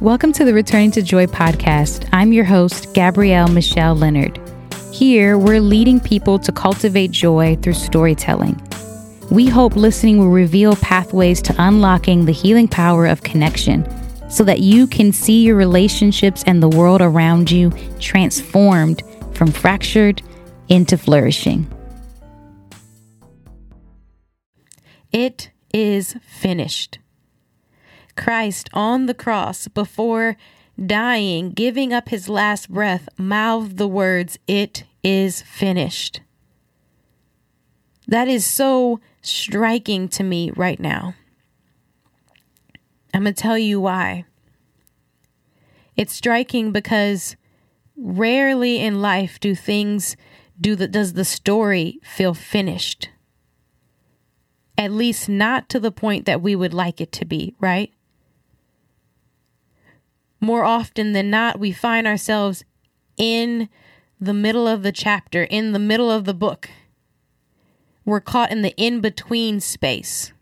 Welcome to the Returning to Joy podcast. I'm your host, Gabrielle Michelle Leonard. Here, we're leading people to cultivate joy through storytelling. We hope listening will reveal pathways to unlocking the healing power of connection so that you can see your relationships and the world around you transformed from fractured into flourishing. It is finished. Christ on the cross before dying, giving up his last breath, mouthed the words, It is finished. That is so striking to me right now. I'm going to tell you why. It's striking because rarely in life do things do the does the story feel finished. At least not to the point that we would like it to be, right? More often than not, we find ourselves in the middle of the chapter, in the middle of the book. We're caught in the in between space.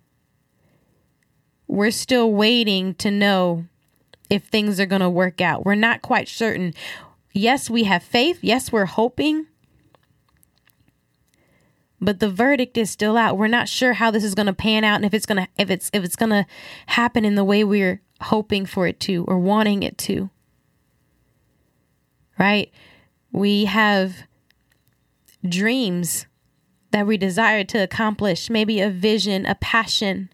We're still waiting to know if things are going to work out. We're not quite certain. Yes, we have faith. Yes, we're hoping. But the verdict is still out. We're not sure how this is going to pan out and if it's going to if it's if it's going to happen in the way we're hoping for it to or wanting it to. Right? We have dreams that we desire to accomplish, maybe a vision, a passion,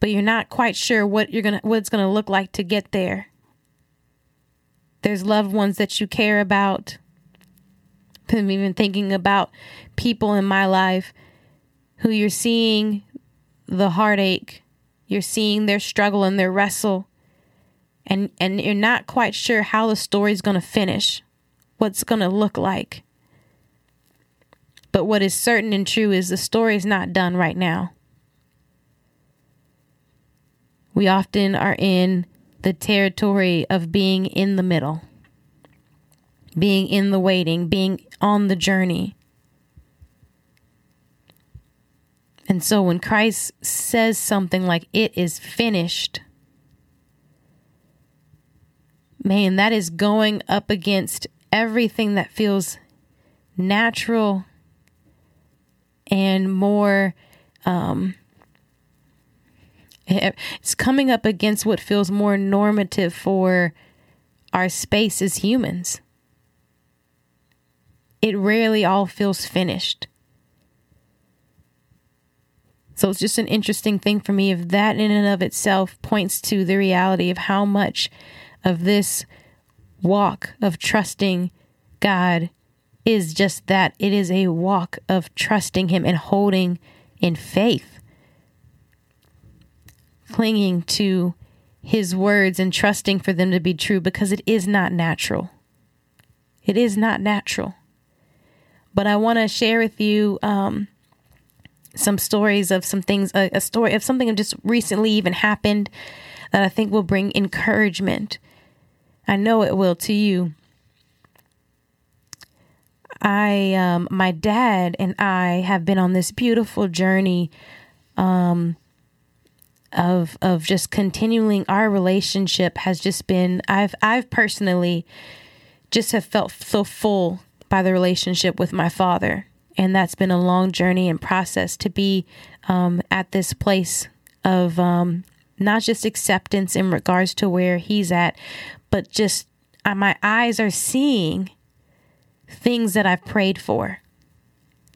but you're not quite sure what you're to what it's to look like to get there. There's loved ones that you care about. I'm even thinking about people in my life who you're seeing the heartache you're seeing their struggle and their wrestle. And and you're not quite sure how the story's going to finish, what's going to look like. But what is certain and true is the story is not done right now. We often are in the territory of being in the middle, being in the waiting, being on the journey. And so when Christ says something like, it is finished, man, that is going up against everything that feels natural and more, um, it's coming up against what feels more normative for our space as humans. It rarely all feels finished. So it's just an interesting thing for me if that in and of itself points to the reality of how much of this walk of trusting God is just that it is a walk of trusting Him and holding in faith, clinging to His words and trusting for them to be true because it is not natural. It is not natural. But I want to share with you um, some stories of some things, a, a story of something that just recently even happened that I think will bring encouragement. I know it will to you. I, um, my dad and I have been on this beautiful journey, um, of of just continuing our relationship has just been I've I've personally just have felt so full by the relationship with my father and that's been a long journey and process to be um, at this place of um, not just acceptance in regards to where he's at, but just uh, my eyes are seeing things that I've prayed for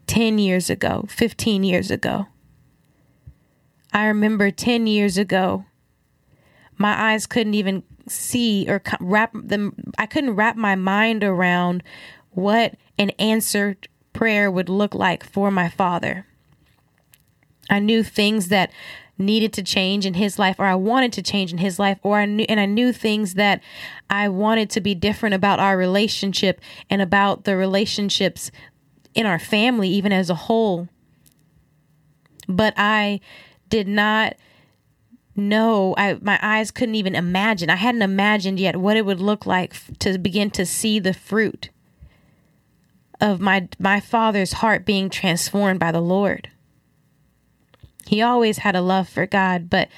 10 years ago, 15 years ago. I remember 10 years ago, my eyes couldn't even see or wrap them, I couldn't wrap my mind around what an answered prayer would look like for my father. I knew things that needed to change in his life or I wanted to change in his life or I knew and I knew things that I wanted to be different about our relationship and about the relationships in our family even as a whole. But I did not know I my eyes couldn't even imagine. I hadn't imagined yet what it would look like to begin to see the fruit of my my father's heart being transformed by the Lord. He always had a love for God, but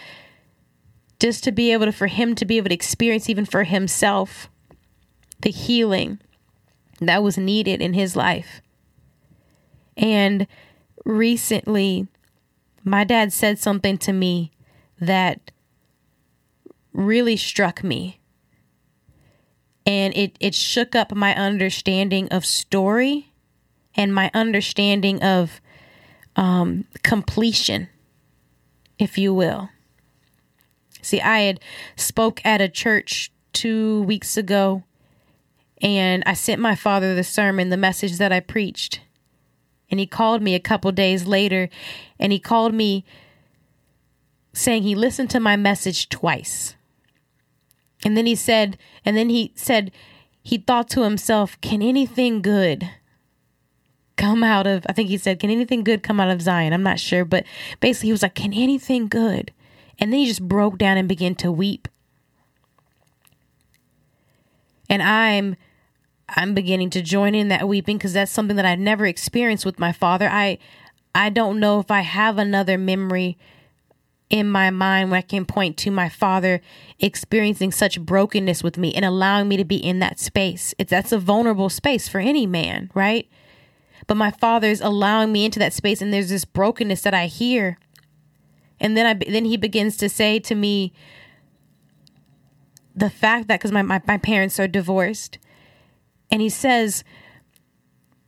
just to be able to, for him to be able to experience, even for himself, the healing that was needed in his life. And recently, my dad said something to me that really struck me. And it, it shook up my understanding of story and my understanding of um, completion, if you will. See, I had spoke at a church two weeks ago, and I sent my father the sermon, the message that I preached. And he called me a couple days later, and he called me saying he listened to my message twice. And then he said, and then he said, he thought to himself, can anything good come out of, I think he said, can anything good come out of Zion? I'm not sure, but basically he was like, can anything good? And then he just broke down and began to weep. And I'm I'm beginning to join in that weeping because that's something that I've never experienced with my father. I I don't know if I have another memory in my mind where I can point to my father experiencing such brokenness with me and allowing me to be in that space. It's that's a vulnerable space for any man, right? But my father is allowing me into that space and there's this brokenness that I hear. And then I then he begins to say to me the fact that because my, my, my parents are divorced and he says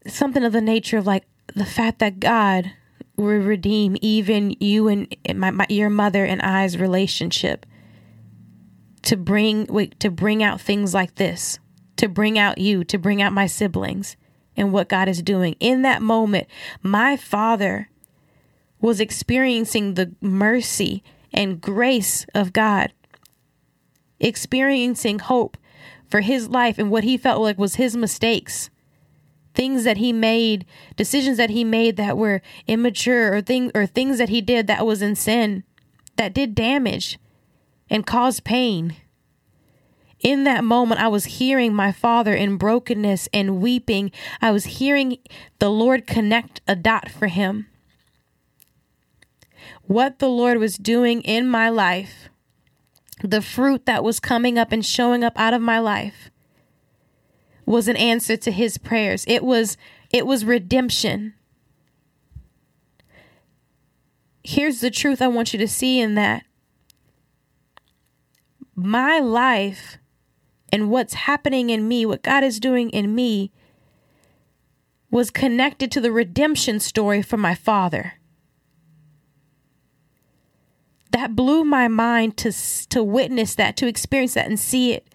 something of the nature of like the fact that God redeem even you and my, my your mother and I's relationship to bring wait, to bring out things like this, to bring out you, to bring out my siblings and what God is doing. In that moment, my father was experiencing the mercy and grace of God, experiencing hope for his life and what he felt like was his mistakes things that he made decisions that he made that were immature or thing or things that he did that was in sin that did damage and caused pain. In that moment i was hearing my father in brokenness and weeping. I was hearing the lord connect a dot for him. What the lord was doing in my life the fruit that was coming up and showing up out of my life was an answer to his prayers. It was it was redemption. Here's the truth I want you to see in that. My life and what's happening in me, what God is doing in me was connected to the redemption story from my father that blew my mind to to witness that, to experience that and see it.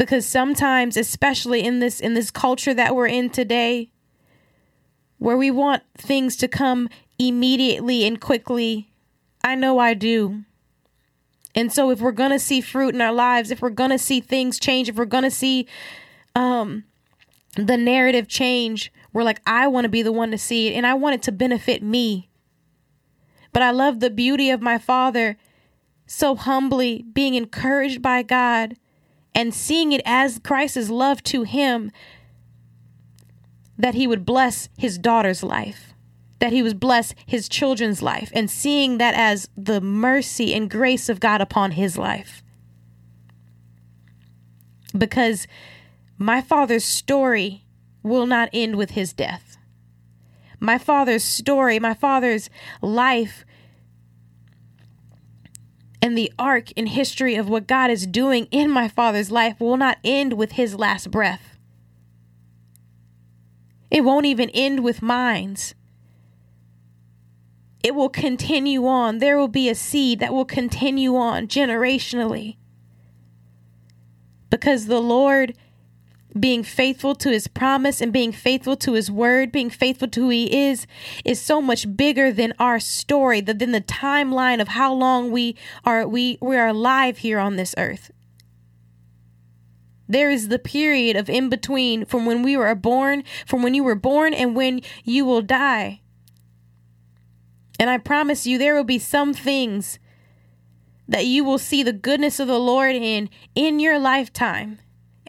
Because sometimes, especially in this in this culture that we're in today, where we want things to come immediately and quickly, I know I do. And so if we're going to see fruit in our lives, if we're going to see things change, if we're going to see um the narrative change, we're like I want to be the one to see it and I want it to benefit me. But I love the beauty of my father so humbly being encouraged by God and seeing it as Christ's love to him that he would bless his daughter's life, that he would bless his children's life, and seeing that as the mercy and grace of God upon his life. Because my father's story will not end with his death my father's story, my father's life, and the arc in history of what God is doing in my father's life will not end with his last breath. It won't even end with mine's. It will continue on. There will be a seed that will continue on generationally. Because the Lord being faithful to his promise and being faithful to his word, being faithful to who he is, is so much bigger than our story, than the timeline of how long we are we we are alive here on this earth. There is the period of in between from when we were born, from when you were born and when you will die. And I promise you there will be some things that you will see the goodness of the Lord in in your lifetime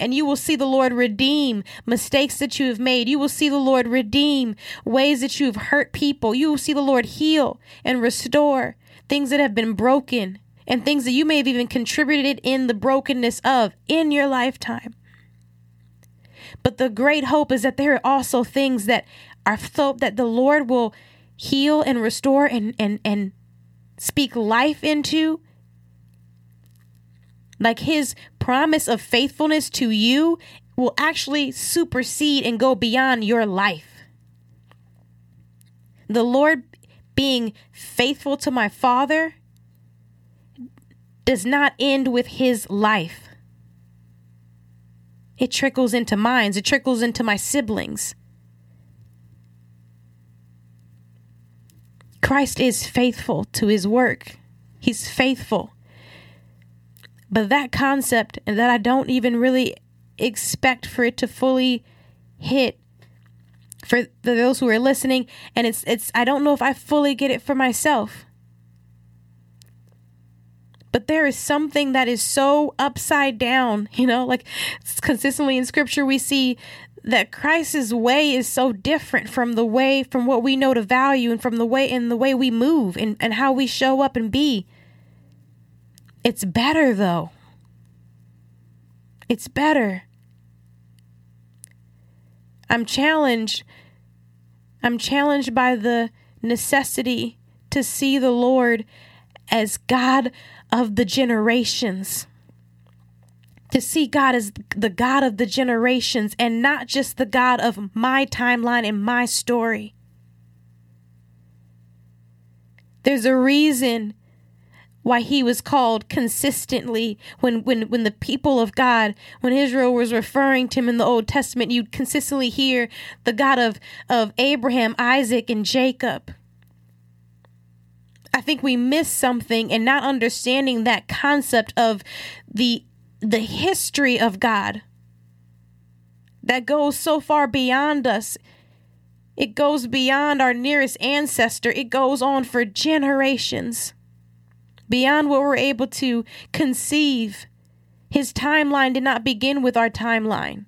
and you will see the Lord redeem mistakes that you have made. You will see the Lord redeem ways that you have hurt people. You will see the Lord heal and restore things that have been broken, and things that you may have even contributed in the brokenness of in your lifetime. But the great hope is that there are also things that are so that the Lord will heal and restore and and and speak life into like his promise of faithfulness to you will actually supersede and go beyond your life. The Lord being faithful to my father does not end with his life. It trickles into mine, it trickles into my siblings. Christ is faithful to his work. He's faithful. But that concept and that I don't even really expect for it to fully hit for those who are listening and it's it's I don't know if I fully get it for myself. But there is something that is so upside down, you know, like consistently in scripture we see that Christ's way is so different from the way from what we know to value and from the way in the way we move and, and how we show up and be. It's better though. It's better. I'm challenged. I'm challenged by the necessity to see the Lord as God of the generations. To see God as the God of the generations and not just the God of my timeline and my story. There's a reason why he was called consistently when when when the people of God when Israel was referring to him in the Old Testament you'd consistently hear the God of of Abraham, Isaac and Jacob. I think we miss something in not understanding that concept of the the history of God that goes so far beyond us. It goes beyond our nearest ancestor. It goes on for generations beyond what we're able to conceive. His timeline did not begin with our timeline,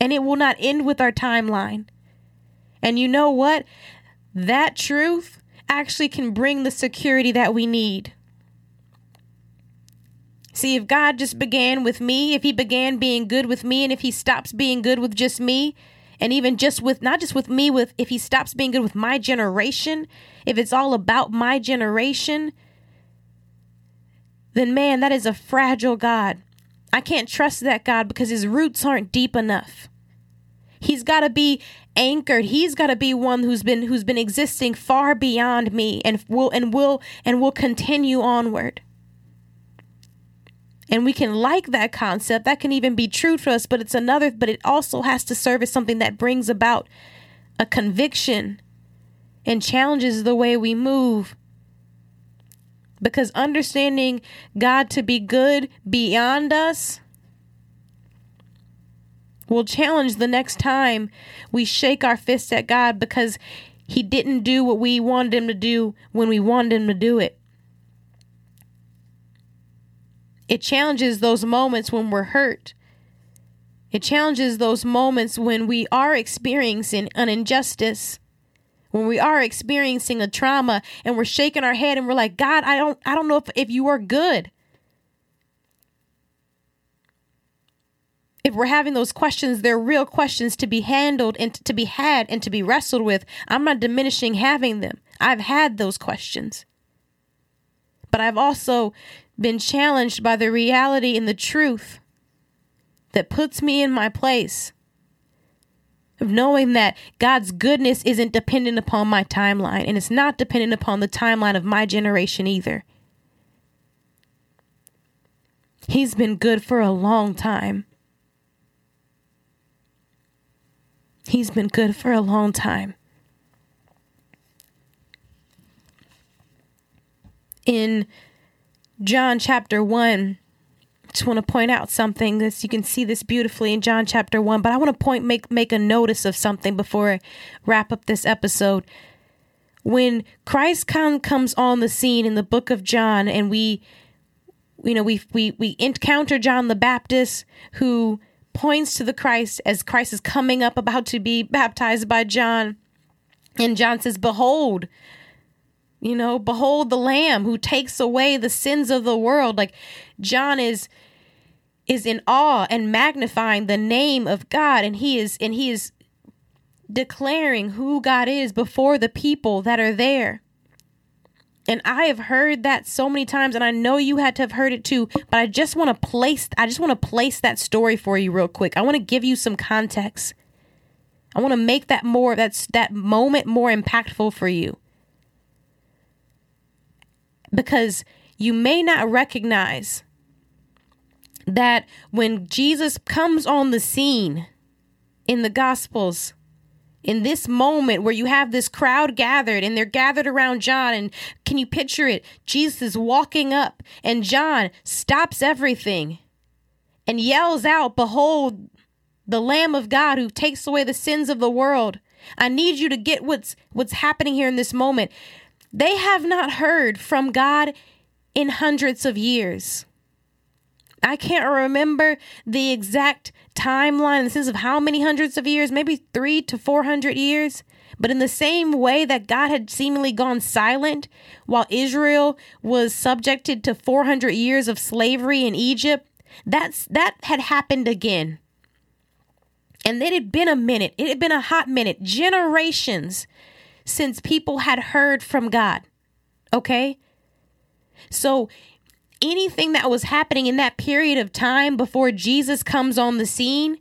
and it will not end with our timeline. And you know what? That truth actually can bring the security that we need. See, if God just began with me, if He began being good with me, and if He stops being good with just me, and even just with not just with me, with if He stops being good with my generation, if it's all about my generation, then man, that is a fragile God. I can't trust that God because his roots aren't deep enough. He's got to be anchored. He's got to be one who's been who's been existing far beyond me and will and will and will continue onward. And we can like that concept. That can even be true for us, but it's another but it also has to serve as something that brings about a conviction and challenges the way we move because understanding God to be good beyond us will challenge the next time we shake our fists at God because He didn't do what we wanted Him to do when we wanted Him to do it. It challenges those moments when we're hurt. It challenges those moments when we are experiencing an injustice when we are experiencing a trauma and we're shaking our head and we're like god i don't i don't know if, if you are good. If we're having those questions they're real questions to be handled and to be had and to be wrestled with. I'm not diminishing having them. I've had those questions. But i've also been challenged by the reality and the truth that puts me in my place of knowing that God's goodness isn't dependent upon my timeline and it's not dependent upon the timeline of my generation either. He's been good for a long time. He's been good for a long time. In John chapter 1, just want to point out something this you can see this beautifully in John chapter 1, but I want to point make make a notice of something before I wrap up this episode. When Christ come, comes on the scene in the book of John and we you know, we we we encounter John the Baptist who points to the Christ as Christ is coming up about to be baptized by John. And John says, "Behold, You know, behold the lamb who takes away the sins of the world. Like John is is in awe and magnifying the name of God and he is and he is declaring who God is before the people that are there. And I have heard that so many times and I know you had to have heard it too, but I just want to place I just want to place that story for you real quick. I want to give you some context. I want to make that more that's that moment more impactful for you. Because you may not recognize that when Jesus comes on the scene in the Gospels, in this moment where you have this crowd gathered and they're gathered around John, and can you picture it? Jesus is walking up, and John stops everything and yells out, Behold, the Lamb of God who takes away the sins of the world. I need you to get what's what's happening here in this moment. They have not heard from God in hundreds of years. I can't remember the exact timeline in the sense of how many hundreds of years, maybe three to 400 years. But in the same way that God had seemingly gone silent while Israel was subjected to 400 years of slavery in Egypt, that's that had happened again. And it had been a minute. It had been a hot minute, generations since people had heard from God. Okay? So anything that was happening in that period of time before Jesus comes on the scene,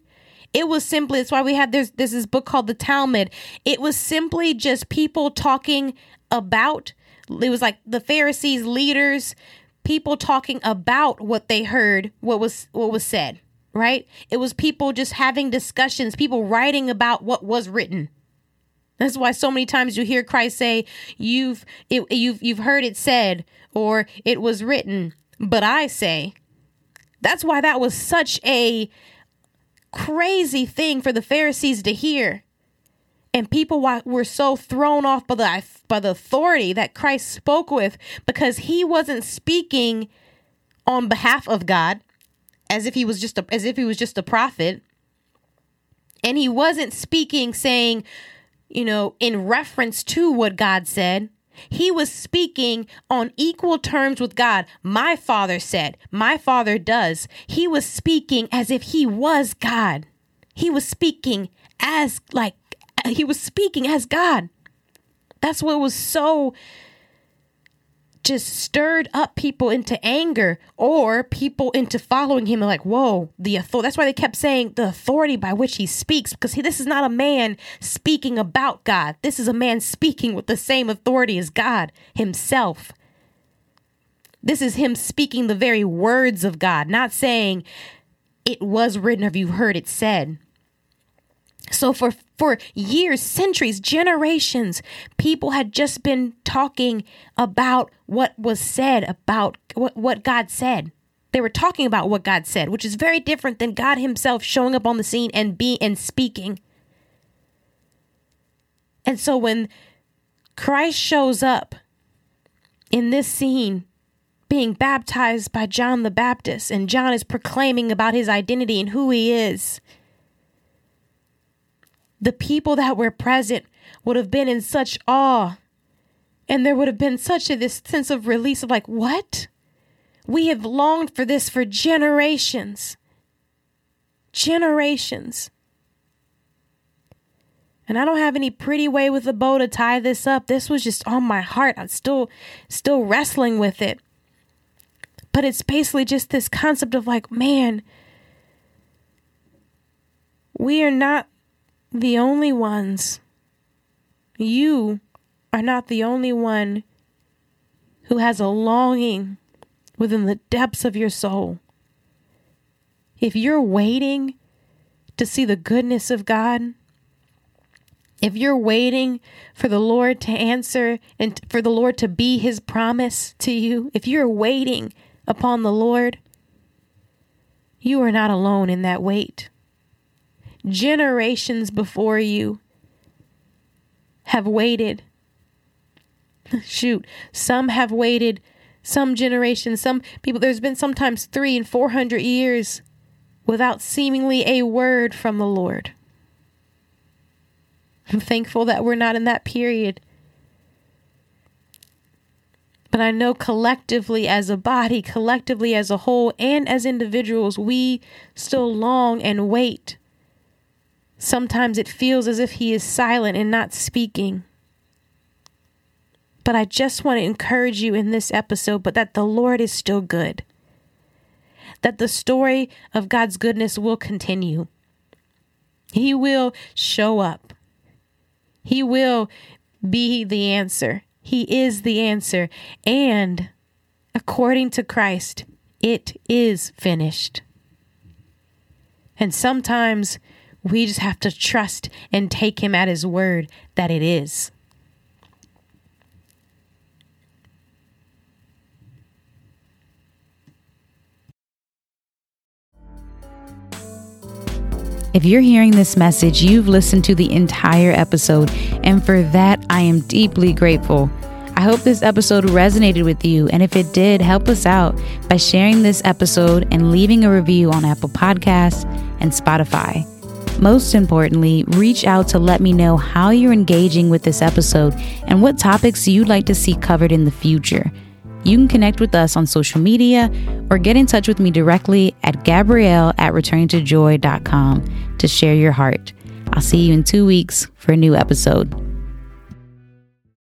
it was simply that's why we have this this, this book called the Talmud. It was simply just people talking about it was like the Pharisees leaders, people talking about what they heard, what was what was said, right? It was people just having discussions, people writing about what was written. That's why so many times you hear Christ say, "You've it, you've you've heard it said," or "It was written." But I say, that's why that was such a crazy thing for the Pharisees to hear. And people were so thrown off by the by the authority that Christ spoke with because he wasn't speaking on behalf of God as if he was just a, as if he was just a prophet. And he wasn't speaking saying, you know, in reference to what God said. He was speaking on equal terms with God. My father said, My father does. He was speaking as if he was God. He was speaking as, like, he was speaking as God. That's what was so just stirred up people into anger or people into following him. And like whoa the authority that's why they kept saying the authority by which he speaks because he, this is not a man speaking about god. This is a man speaking with the same authority as god himself. This is him speaking the very words of god not saying it was written or you heard it said? So for for years, centuries, generations, people had just been talking about what was said about what, what God said. They were talking about what God said, which is very different than God himself showing up on the scene and be and speaking. And so when Christ shows up in this scene being baptized by John the Baptist and John is proclaiming about his identity and who he is the people that were present would have been in such awe. And there would have been such a this sense of release of like, what? We have longed for this for generations. Generations. And I don't have any pretty way with a bow to tie this up. This was just on my heart. I'm still still wrestling with it. But it's basically just this concept of like, man, we are not the only ones. You are not the only one who has a longing within the depths of your soul. If you're waiting to see the goodness of God, if you're waiting for the Lord to answer and for the Lord to be his promise to you, if you're waiting upon the Lord, you are not alone in that wait generations before you have waited. Shoot, some have waited, some generations, some people, there's been sometimes three and four hundred years without seemingly a word from the Lord. I'm thankful that we're not in that period. But I know collectively as a body, collectively as a whole, and as individuals, we still long and wait. Sometimes it feels as if He is silent and not speaking. But I just want to encourage you in this episode, but that the Lord is still good. That the story of God's goodness will continue. He will show up. He will be the answer. He is the answer. And according to Christ, it is finished. And sometimes we just have to trust and take Him at His word that it is. If you're hearing this message, you've listened to the entire episode, and for that, I am deeply grateful. I hope this episode resonated with you, and if it did, help us out by sharing this episode and leaving a review on Apple Podcasts and Spotify. Most importantly, reach out to let me know how you're engaging with this episode and what topics you'd like to see covered in the future. You can connect with us on social media or get in touch with me directly at Gabrielle at returningtojoy.com to share your heart. I'll see you in two weeks for a new episode.